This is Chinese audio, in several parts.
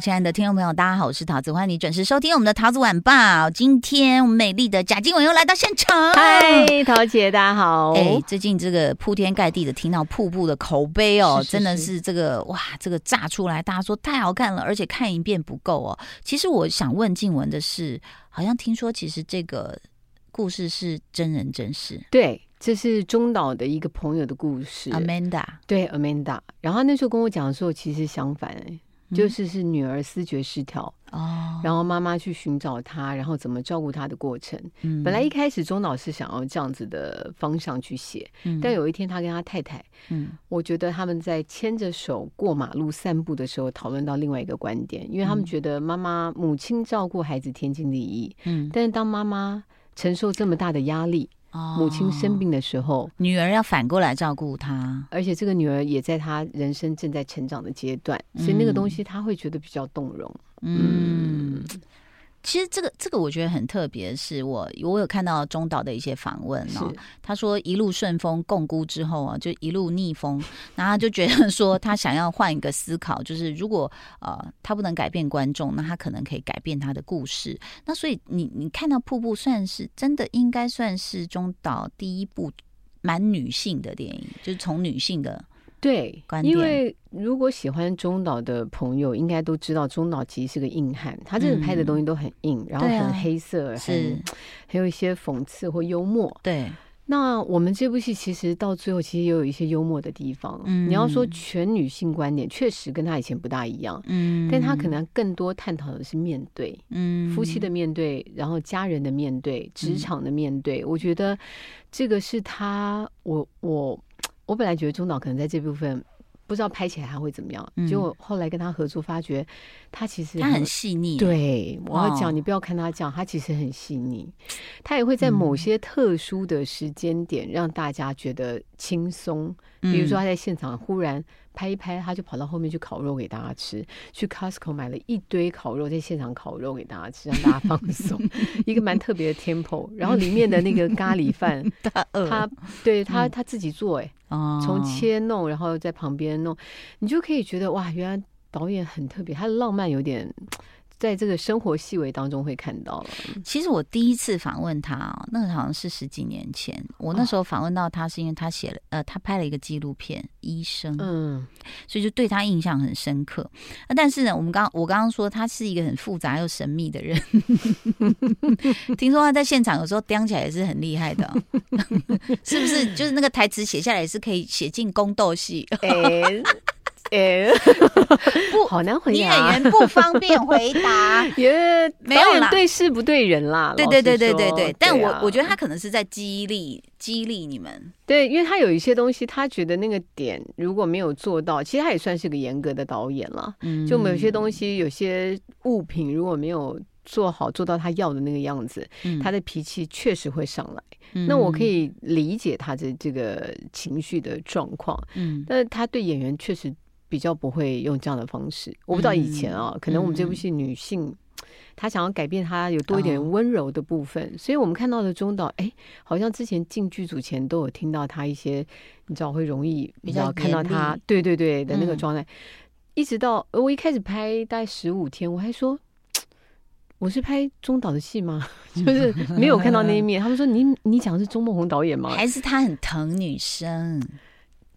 亲爱的听众朋友，大家好，我是桃子，欢迎你准时收听我们的桃子晚报。今天我们美丽的贾静雯又来到现场。嗨，桃姐，大家好。哎，最近这个铺天盖地的听到瀑布的口碑哦，是是是真的是这个哇，这个炸出来，大家说太好看了，而且看一遍不够哦。其实我想问静雯的是，好像听说其实这个故事是真人真事。对，这是中岛的一个朋友的故事，Amanda。对，Amanda。然后那时候跟我讲的时候，其实相反哎。就是是女儿思觉失调哦，然后妈妈去寻找她，然后怎么照顾她的过程。嗯，本来一开始钟老师想要这样子的方向去写，嗯，但有一天他跟他太太，嗯，我觉得他们在牵着手过马路散步的时候，讨论到另外一个观点，因为他们觉得妈妈母亲照顾孩子天经地义，嗯，但是当妈妈承受这么大的压力。母亲生病的时候，哦，女儿要反过来照顾她，而且这个女儿也在她人生正在成长的阶段，所以那个东西她会觉得比较动容。嗯。嗯其实这个这个我觉得很特别，是我我有看到中岛的一些访问哦，他说一路顺风共估之后啊，就一路逆风，然后他就觉得说他想要换一个思考，就是如果呃他不能改变观众，那他可能可以改变他的故事。那所以你你看到瀑布，算是真的应该算是中岛第一部蛮女性的电影，就是从女性的。对，因为如果喜欢中岛的朋友，应该都知道中岛其实是个硬汉，他这个拍的东西都很硬，嗯、然后很黑色，啊、很还有一些讽刺或幽默。对，那我们这部戏其实到最后其实也有一些幽默的地方。嗯，你要说全女性观点，确实跟他以前不大一样。嗯，但他可能更多探讨的是面对，嗯，夫妻的面对，然后家人的面对，职场的面对。嗯、我觉得这个是他，我我。我本来觉得中岛可能在这部分不知道拍起来他会怎么样，结果后来跟他合作，发觉他其实他很细腻。对，我要讲，你不要看他讲，他其实很细腻。他也会在某些特殊的时间点让大家觉得轻松，比如说他在现场忽然。拍一拍，他就跑到后面去烤肉给大家吃。去 Costco 买了一堆烤肉，在现场烤肉给大家吃，让大家放松。一个蛮特别的 tempo。然后里面的那个咖喱饭，他他对他他自己做，哎，从切弄，然后在旁边弄，你就可以觉得哇，原来导演很特别，他的浪漫有点。在这个生活细微当中会看到了。其实我第一次访问他啊，那个好像是十几年前。我那时候访问到他，是因为他写了呃，他拍了一个纪录片《医生》，嗯，所以就对他印象很深刻。但是呢，我们刚我刚刚说他是一个很复杂又神秘的人。听说他在现场有时候叼起来也是很厉害的，是不是？就是那个台词写下来也是可以写进宫斗戏。欸哎，不好难回答，演员不方便回答，也没有啦，对事不对人啦。对对对对对对，但我我觉得他可能是在激励激励你们。对，因为他有一些东西，他觉得那个点如果没有做到，其实他也算是个严格的导演了。嗯，就某些东西，有些物品如果没有做好，做到他要的那个样子，他的脾气确实会上来。那我可以理解他的这个情绪的状况。嗯，但是他对演员确实。比较不会用这样的方式，我不知道以前啊，嗯、可能我们这部戏女性，她、嗯、想要改变她有多一点温柔的部分，哦、所以我们看到的中岛，哎，好像之前进剧组前都有听到她一些，你知道会容易比较看到她，对对对的那个状态，嗯、一直到我一开始拍大概十五天，我还说我是拍中岛的戏吗？就是没有看到那一面，他们说你你讲的是钟梦红导演吗？还是他很疼女生？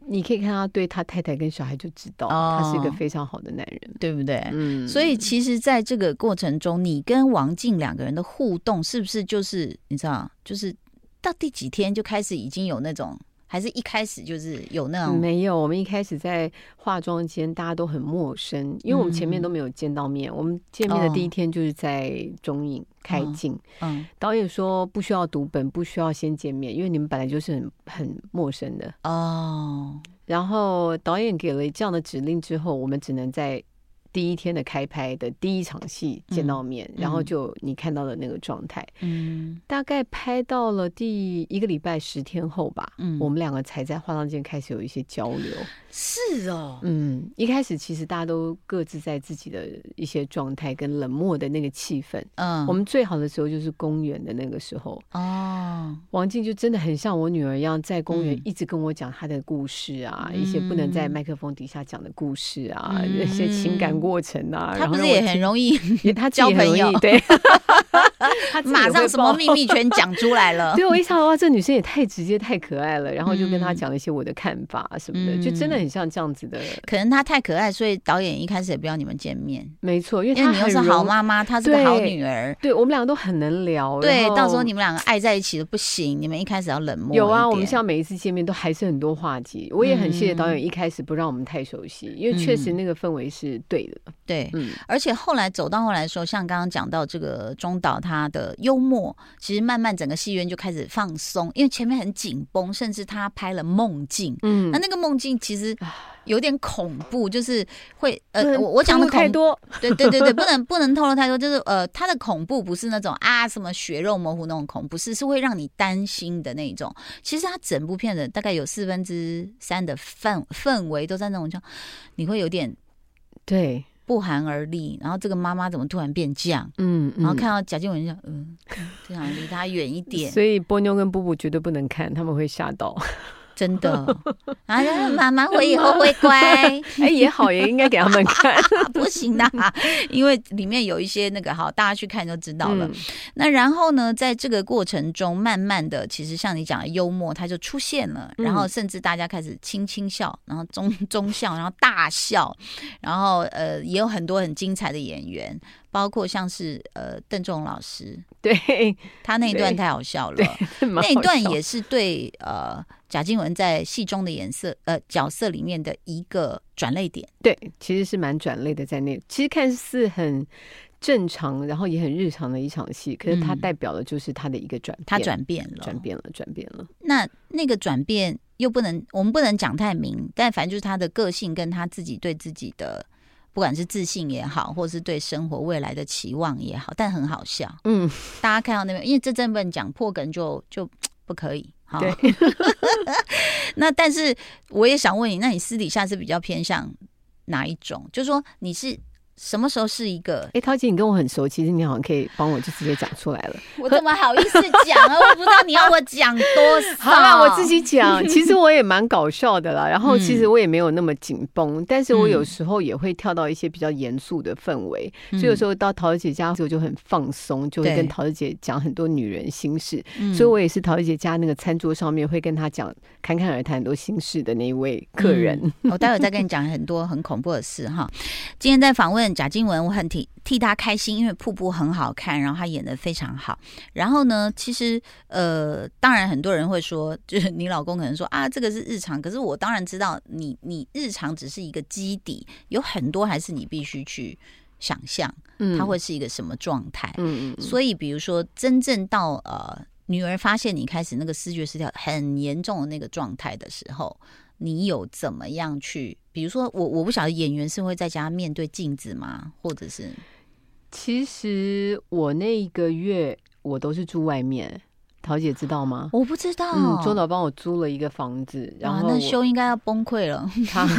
你可以看他对他太太跟小孩就知道，他是一个非常好的男人，对不对？嗯，所以其实在这个过程中，你跟王静两个人的互动，是不是就是你知道，就是到第几天就开始已经有那种？还是一开始就是有那种？没有，我们一开始在化妆间，大家都很陌生，因为我们前面都没有见到面。嗯、我们见面的第一天就是在中影开镜。嗯，导演说不需要读本，不需要先见面，因为你们本来就是很很陌生的。哦。然后导演给了这样的指令之后，我们只能在。第一天的开拍的第一场戏见到面，嗯、然后就你看到的那个状态，嗯，大概拍到了第一个礼拜十天后吧，嗯，我们两个才在化妆间开始有一些交流。是哦，嗯，一开始其实大家都各自在自己的一些状态跟冷漠的那个气氛，嗯，我们最好的时候就是公园的那个时候。哦，王静就真的很像我女儿一样，在公园一直跟我讲她的故事啊，嗯、一些不能在麦克风底下讲的故事啊，那、嗯、些情感过程啊，他不是也很容易，他交朋友，对，他马上什么秘密全讲出来了，对我一想哇，这女生也太直接太可爱了，然后就跟他讲了一些我的看法什么的，嗯、就真的很。像这样子的，可能她太可爱，所以导演一开始也不要你们见面。没错，因为她你又是好妈妈，她是个好女儿，对，对我们两个都很能聊。对，到时候你们两个爱在一起的不行，你们一开始要冷漠。有啊，我们像每一次见面都还是很多话题。我也很谢谢导演一开始不让我们太熟悉，嗯、因为确实那个氛围是对的。对，嗯，而且后来走到后来的时候，像刚刚讲到这个中岛他的幽默，其实慢慢整个戏院就开始放松，因为前面很紧绷，甚至他拍了梦境，嗯，那那个梦境其实。有点恐怖，就是会呃，我我讲的太多，对对对对，不能不能透露太多，就是呃，他的恐怖不是那种啊什么血肉模糊那种恐怖，是是会让你担心的那种。其实他整部片的大概有四分之三的氛氛围都在那种叫你会有点对不寒而栗，然后这个妈妈怎么突然变这样？嗯，然后看到贾静雯就嗯，就想离他远一点。所以波妞跟布布绝对不能看，他们会吓到。真的 啊！妈妈我以后会乖，哎，也好，也应该给他们看。不行的，因为里面有一些那个，好，大家去看就知道了。嗯、那然后呢，在这个过程中，慢慢的，其实像你讲的幽默，它就出现了。然后甚至大家开始轻轻笑，然后中中笑，然后大笑，然后呃，也有很多很精彩的演员。包括像是呃邓仲老师，对他那一段太好笑了，那一段也是对呃贾静雯在戏中的颜色呃角色里面的一个转泪点。对，其实是蛮转泪的，在那其实看似很正常，然后也很日常的一场戏，可是它代表的就是他的一个转变，他转变了，转变了，转变了。那那个转变又不能，我们不能讲太明，但反正就是他的个性跟他自己对自己的。不管是自信也好，或是对生活未来的期望也好，但很好笑。嗯，大家看到那边，因为这真不能讲破梗就就不可以。好对，那但是我也想问你，那你私底下是比较偏向哪一种？就是说你是。什么时候是一个？哎、欸，陶姐，你跟我很熟，其实你好像可以帮我就直接讲出来了。我怎么好意思讲啊？我不知道你要我讲多少。好啦，我自己讲。其实我也蛮搞笑的啦，然后其实我也没有那么紧绷，嗯、但是我有时候也会跳到一些比较严肃的氛围，嗯、所以有时候到陶姐家的时候就很放松，就会跟陶姐讲很多女人心事。所以我也是陶姐家那个餐桌上面会跟她讲侃侃而谈很多心事的那一位客人。嗯、我待会再跟你讲很多很恐怖的事哈。今天在访问。贾静雯，我很替替她开心，因为瀑布很好看，然后她演的非常好。然后呢，其实呃，当然很多人会说，就是你老公可能说啊，这个是日常。可是我当然知道你，你你日常只是一个基底，有很多还是你必须去想象，他会是一个什么状态。嗯嗯。所以，比如说，真正到呃，女儿发现你开始那个视觉失调很严重的那个状态的时候。你有怎么样去？比如说，我我不晓得演员是会在家面对镜子吗？或者是？其实我那一个月我都是住外面，桃姐知道吗？我不知道。嗯，周导帮我租了一个房子，然后那修应该要崩溃了。他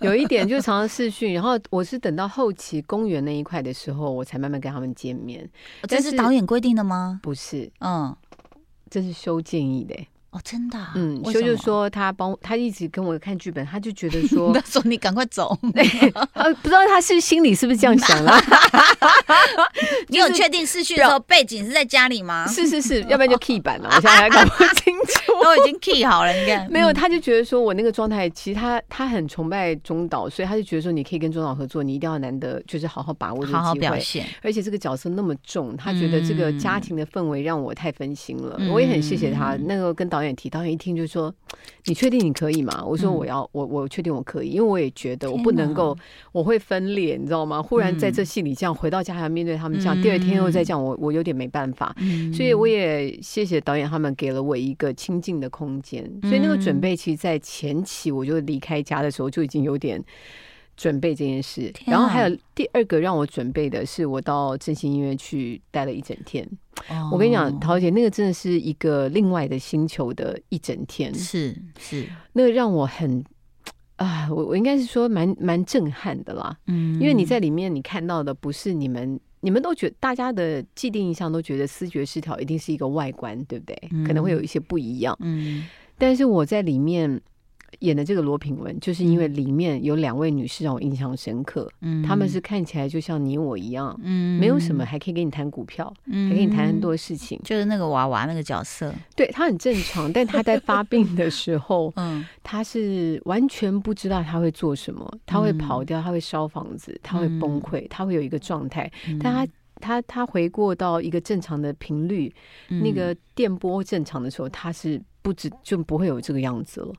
有一点就常常视讯，然后我是等到后期公园那一块的时候，我才慢慢跟他们见面。这是导演规定的吗？不是，嗯，这是修建议的。哦，真的，嗯，修就说他帮他一直跟我看剧本，他就觉得说，他说你赶快走，呃，不知道他是心里是不是这样想啊？你有确定视讯的时候背景是在家里吗？是是是，要不然就 key 版了，我现在还搞不清楚，都已经 key 好了，你看，没有，他就觉得说我那个状态，其实他他很崇拜中岛，所以他就觉得说你可以跟中岛合作，你一定要难得就是好好把握这个机会，好好表现，而且这个角色那么重，他觉得这个家庭的氛围让我太分心了，我也很谢谢他，那个跟导。导演提，导演一听就说：“你确定你可以吗？”我说：“我要，我我确定我可以，因为我也觉得我不能够，我会分裂，你知道吗？忽然在这戏里这样，回到家还要面对他们这样，第二天又再这样，我我有点没办法。所以我也谢谢导演他们给了我一个清静的空间。所以那个准备，其实，在前期我就离开家的时候就已经有点。”准备这件事。啊、然后还有第二个让我准备的是，我到振兴医院去待了一整天。哦、我跟你讲，桃姐，那个真的是一个另外的星球的一整天，是是，那个让我很啊，我我应该是说蛮蛮震撼的啦。嗯，因为你在里面你看到的不是你们。你们都觉得大家的既定印象都觉得视觉失调一定是一个外观，对不对？嗯、可能会有一些不一样。嗯，但是我在里面。演的这个罗品文，就是因为里面有两位女士让我印象深刻。嗯，她们是看起来就像你我一样，嗯，没有什么，还可以跟你谈股票，嗯，还可以谈很多事情。就是那个娃娃那个角色，对，她很正常，但她在发病的时候，嗯，她是完全不知道她会做什么，她会跑掉，她会烧房子，她会崩溃，她会有一个状态。但她她她回过到一个正常的频率，那个电波正常的时候，她是不止就不会有这个样子了。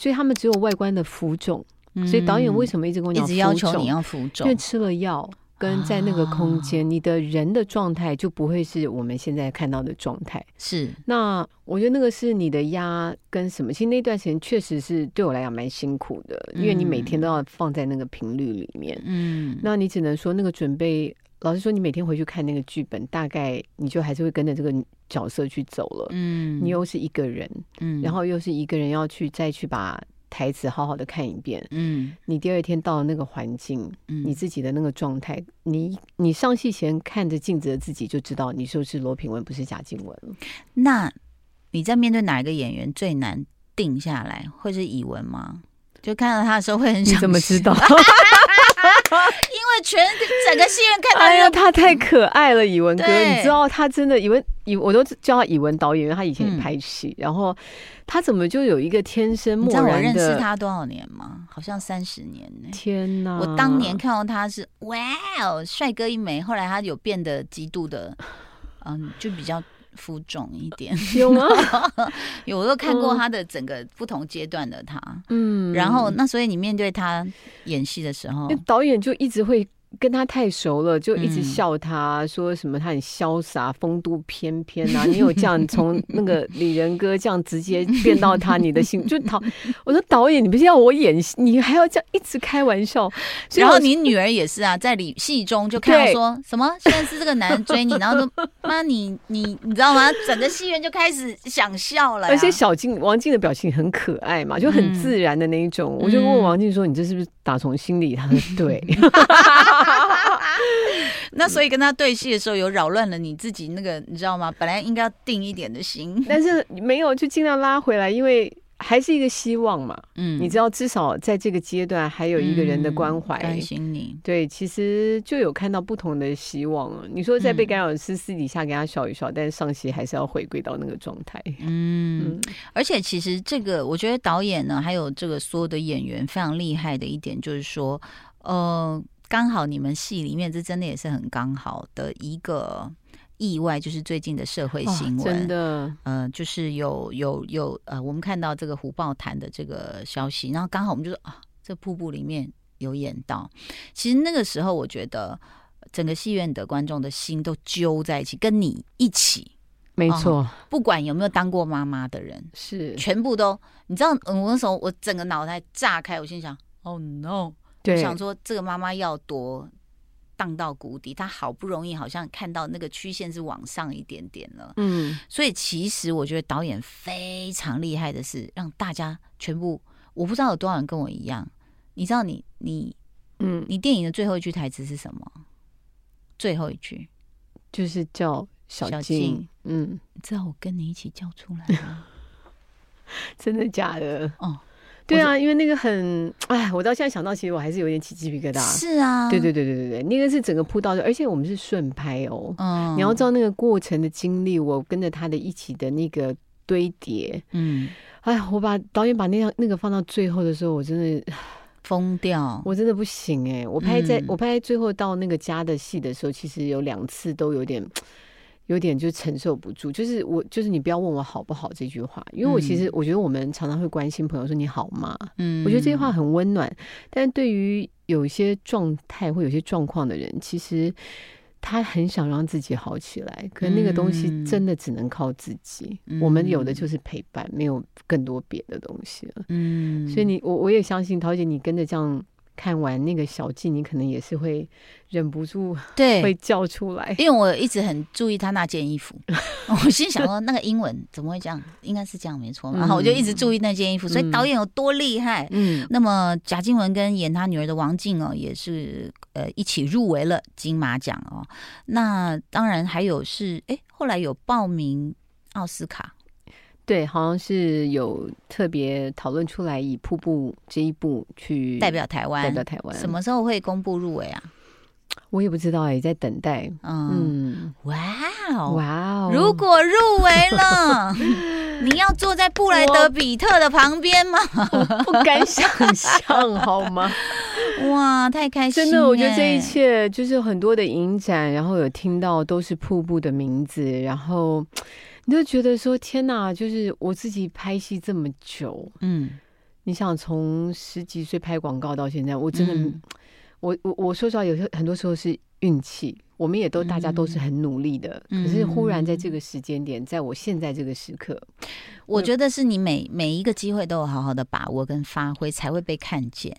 所以他们只有外观的浮肿，嗯、所以导演为什么一直跟我讲，一直要求你要浮肿？因为吃了药，跟在那个空间，啊、你的人的状态就不会是我们现在看到的状态。是，那我觉得那个是你的压跟什么？其实那段时间确实是对我来讲蛮辛苦的，嗯、因为你每天都要放在那个频率里面。嗯，那你只能说那个准备。老实说，你每天回去看那个剧本，大概你就还是会跟着这个角色去走了。嗯，你又是一个人，嗯，然后又是一个人要去再去把台词好好的看一遍。嗯，你第二天到了那个环境，嗯，你自己的那个状态，你你上戏前看着镜子的自己就知道，你说是罗品文，不是贾静雯了。那你在面对哪一个演员最难定下来？会是以文吗？就看到他的时候会很想，你怎么知道？因为全整个戏院看到，哎呀，他太可爱了，以文哥，对你知道他真的以文以我都叫他以文导演，因为他以前也拍戏，嗯、然后他怎么就有一个天生漠然的？你知道我认识他多少年吗？好像三十年呢。天哪！我当年看到他是哇哦，帅哥一枚，后来他有变得极度的，嗯，就比较。浮肿一点 有吗？有，我都看过他的整个不同阶段的他。嗯，然后那所以你面对他演戏的时候，导演就一直会。跟他太熟了，就一直笑他，说什么他很潇洒、风度翩翩啊！你有这样 从那个李仁哥这样直接变到他，你的心就讨。我说导演，你不是要我演戏，你还要这样一直开玩笑。然后你女儿也是啊，在里戏中就看到说什么现在是这个男人追你，然后说妈你你你知道吗？整个戏院就开始想笑了。而且小静王静的表情很可爱嘛，就很自然的那一种。我就问王静说：“你这是不是打从心里？”他说：“对。” 那所以跟他对戏的时候，有扰乱了你自己那个，你知道吗？本来应该要定一点的心，但是没有，就尽量拉回来，因为还是一个希望嘛。嗯，你知道，至少在这个阶段还有一个人的关怀，关心你。对，其实就有看到不同的希望。你说在被干扰师私底下给他笑一笑，但是上戏还是要回归到那个状态。嗯，嗯，而且其实这个，我觉得导演呢，还有这个所有的演员非常厉害的一点，就是说，呃。刚好你们戏里面，这真的也是很刚好的一个意外，就是最近的社会新闻，哦、真的，呃，就是有有有呃，我们看到这个虎豹潭的这个消息，然后刚好我们就说啊，这瀑布里面有演到，其实那个时候我觉得整个戏院的观众的心都揪在一起，跟你一起，没错、哦，不管有没有当过妈妈的人，是。全部都，你知道，我那时候我整个脑袋炸开，我心想，Oh no！对我想说，这个妈妈要多荡到谷底，她好不容易好像看到那个曲线是往上一点点了。嗯，所以其实我觉得导演非常厉害的是，让大家全部，我不知道有多少人跟我一样。你知道你，你你嗯，你电影的最后一句台词是什么？最后一句就是叫小静。嗯，你知道我跟你一起叫出来吗？真的假的？哦。对啊，因为那个很，哎，我到现在想到，其实我还是有点起鸡皮疙瘩。是啊，对对对对对对，那个是整个铺到的，而且我们是顺拍哦。嗯，你要知道那个过程的经历，我跟着他的一起的那个堆叠，嗯，哎，我把导演把那样那个放到最后的时候，我真的疯掉，我真的不行哎！我拍在、嗯、我拍最后到那个家的戏的时候，其实有两次都有点。有点就承受不住，就是我就是你不要问我好不好这句话，因为我其实我觉得我们常常会关心朋友说你好吗？嗯，我觉得这句话很温暖，但是对于有一些状态或有些状况的人，其实他很想让自己好起来，可是那个东西真的只能靠自己。嗯，我们有的就是陪伴，没有更多别的东西了。嗯，所以你我我也相信桃姐，你跟着这样。看完那个小径，你可能也是会忍不住 对会叫出来。因为我一直很注意他那件衣服，我心想说那个英文怎么会这样？应该是这样没错。然后我就一直注意那件衣服，所以导演有多厉害。嗯，那么贾静雯跟演他女儿的王静哦，也是呃一起入围了金马奖哦。那当然还有是哎，后来有报名奥斯卡。对，好像是有特别讨论出来，以瀑布这一步去代表台湾，代表台湾。什么时候会公布入围啊？我也不知道，也在等待。嗯，哇哦，哇哦！如果入围了，你要坐在布莱德比特的旁边吗？不敢想象，好吗？哇，太开心！真的，我觉得这一切就是很多的影展，然后有听到都是瀑布的名字，然后。你就觉得说天哪，就是我自己拍戏这么久，嗯，你想从十几岁拍广告到现在，我真的，嗯、我我我说实话，有时候很多时候是运气，我们也都大家都是很努力的，嗯、可是忽然在这个时间点，在我现在这个时刻，我觉得是你每每一个机会都有好好的把握跟发挥，才会被看见。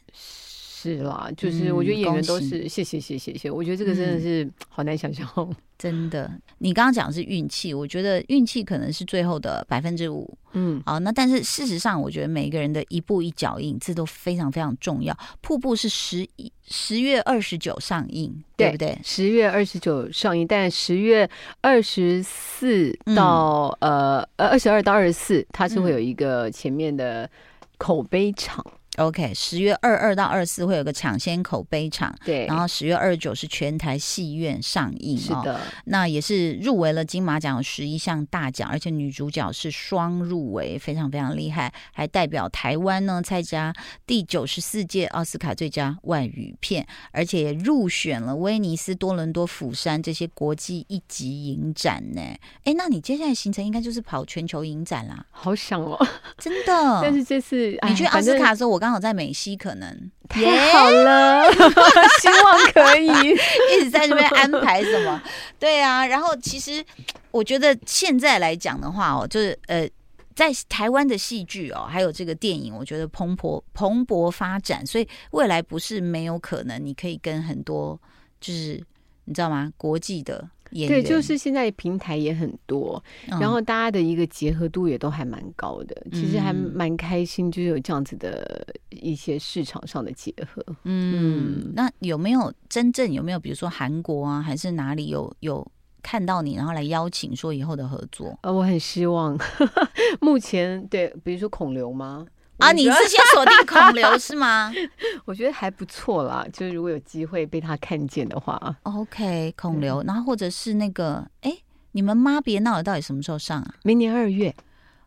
是啦，就是我觉得演员都是，谢谢谢谢谢，我觉得这个真的是好难想象哦，真的。你刚刚讲的是运气，我觉得运气可能是最后的百分之五，嗯，好，那但是事实上，我觉得每个人的一步一脚印，这都非常非常重要。瀑布是十一十月二十九上映，对不对？十月二十九上映，但十月二十四到呃呃二十二到二十四，它是会有一个前面的口碑场。OK，十月二二到二四会有个抢先口碑场，对，然后十月二十九是全台戏院上映，是的，那也是入围了金马奖有十一项大奖，而且女主角是双入围，非常非常厉害，还代表台湾呢参加第九十四届奥斯卡最佳外语片，而且也入选了威尼斯、多伦多、釜山这些国际一级影展呢。哎，那你接下来行程应该就是跑全球影展啦？好想哦，真的。但是这次你去奥斯卡的时候，我刚好在美西，可能太好了 希望可以 一直在这边安排什么？对啊，然后其实我觉得现在来讲的话哦，就是呃，在台湾的戏剧哦，还有这个电影，我觉得蓬勃蓬勃发展，所以未来不是没有可能，你可以跟很多就是你知道吗？国际的。对，就是现在平台也很多，嗯，然后大家的一个结合度也都还蛮高的，嗯，其实还蛮开心，就是有这样子的一些市场上的结合。嗯，嗯，那有没有真正有没有，比如说韩国啊，还是哪里有有看到你，然后来邀请说以后的合作？呃，我很希望，目前对，比如说孔刘吗？啊，你是先锁定孔刘是吗？我觉得还不错啦，就是如果有机会被他看见的话，OK，孔刘，然后或者是那个，哎，你们妈别闹了，到底什么时候上啊？明年二月。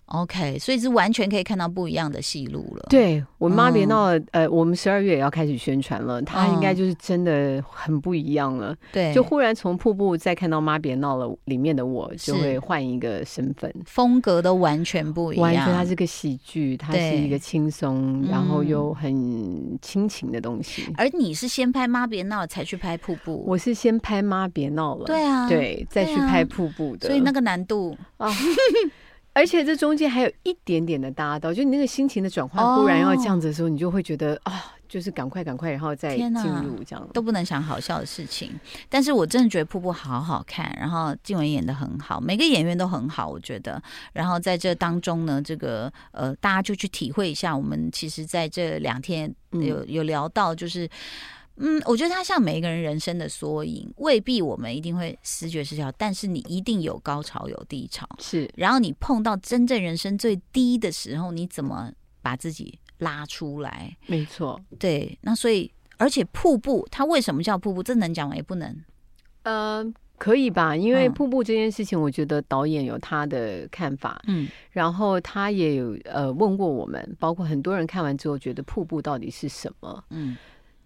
OK，所以是完全可以看到不一样的戏路了。对，我妈别闹了，呃，我们十二月也要开始宣传了，它应该就是真的很不一样了。对，就忽然从瀑布再看到妈别闹了里面的我，就会换一个身份，风格都完全不一样。完全，它是个喜剧，它是一个轻松，然后又很亲情的东西。而你是先拍妈别闹才去拍瀑布，我是先拍妈别闹了，对啊，对，再去拍瀑布的，所以那个难度啊。而且这中间还有一点点的搭到，就你那个心情的转换，忽然要这样子的时候，你就会觉得啊、就是赶快赶快，然后再进入这样，都不能想好笑的事情。但是我真的觉得瀑布好好看，然后静雯演的很好，每个演员都很好，我觉得。然后在这当中呢，这个呃，大家就去体会一下，我们其实在这两天有有聊到，就是。嗯，我觉得它像每一个人人生的缩影，未必我们一定会失觉失调，但是你一定有高潮有低潮。是，然后你碰到真正人生最低的时候，你怎么把自己拉出来？没错，对。那所以，而且瀑布它为什么叫瀑布？这能讲吗？也不能。呃，可以吧？因为瀑布这件事情，我觉得导演有他的看法。嗯，然后他也有呃问过我们，包括很多人看完之后觉得瀑布到底是什么？嗯。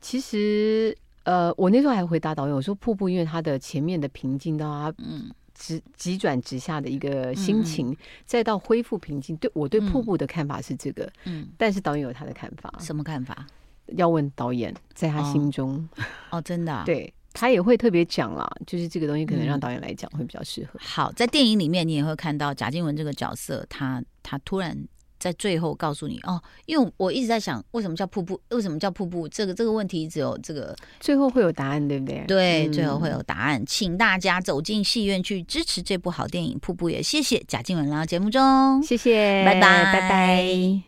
其实，呃，我那时候还回答导演，我说瀑布，因为它的前面的平静到它嗯直急转直下的一个心情，嗯、再到恢复平静，对我对瀑布的看法是这个，嗯，但是导演有他的看法，什么看法？要问导演，在他心中哦，哦，真的、啊，对他也会特别讲啦，就是这个东西可能让导演来讲会比较适合、嗯。好，在电影里面你也会看到贾静雯这个角色，她她突然。在最后告诉你哦，因为我一直在想，为什么叫瀑布？为什么叫瀑布？这个这个问题只有这个最后会有答案，对不对？对，最后会有答案，嗯、请大家走进戏院去支持这部好电影《瀑布》。也谢谢贾静雯来到节目中，谢谢，拜拜，拜拜。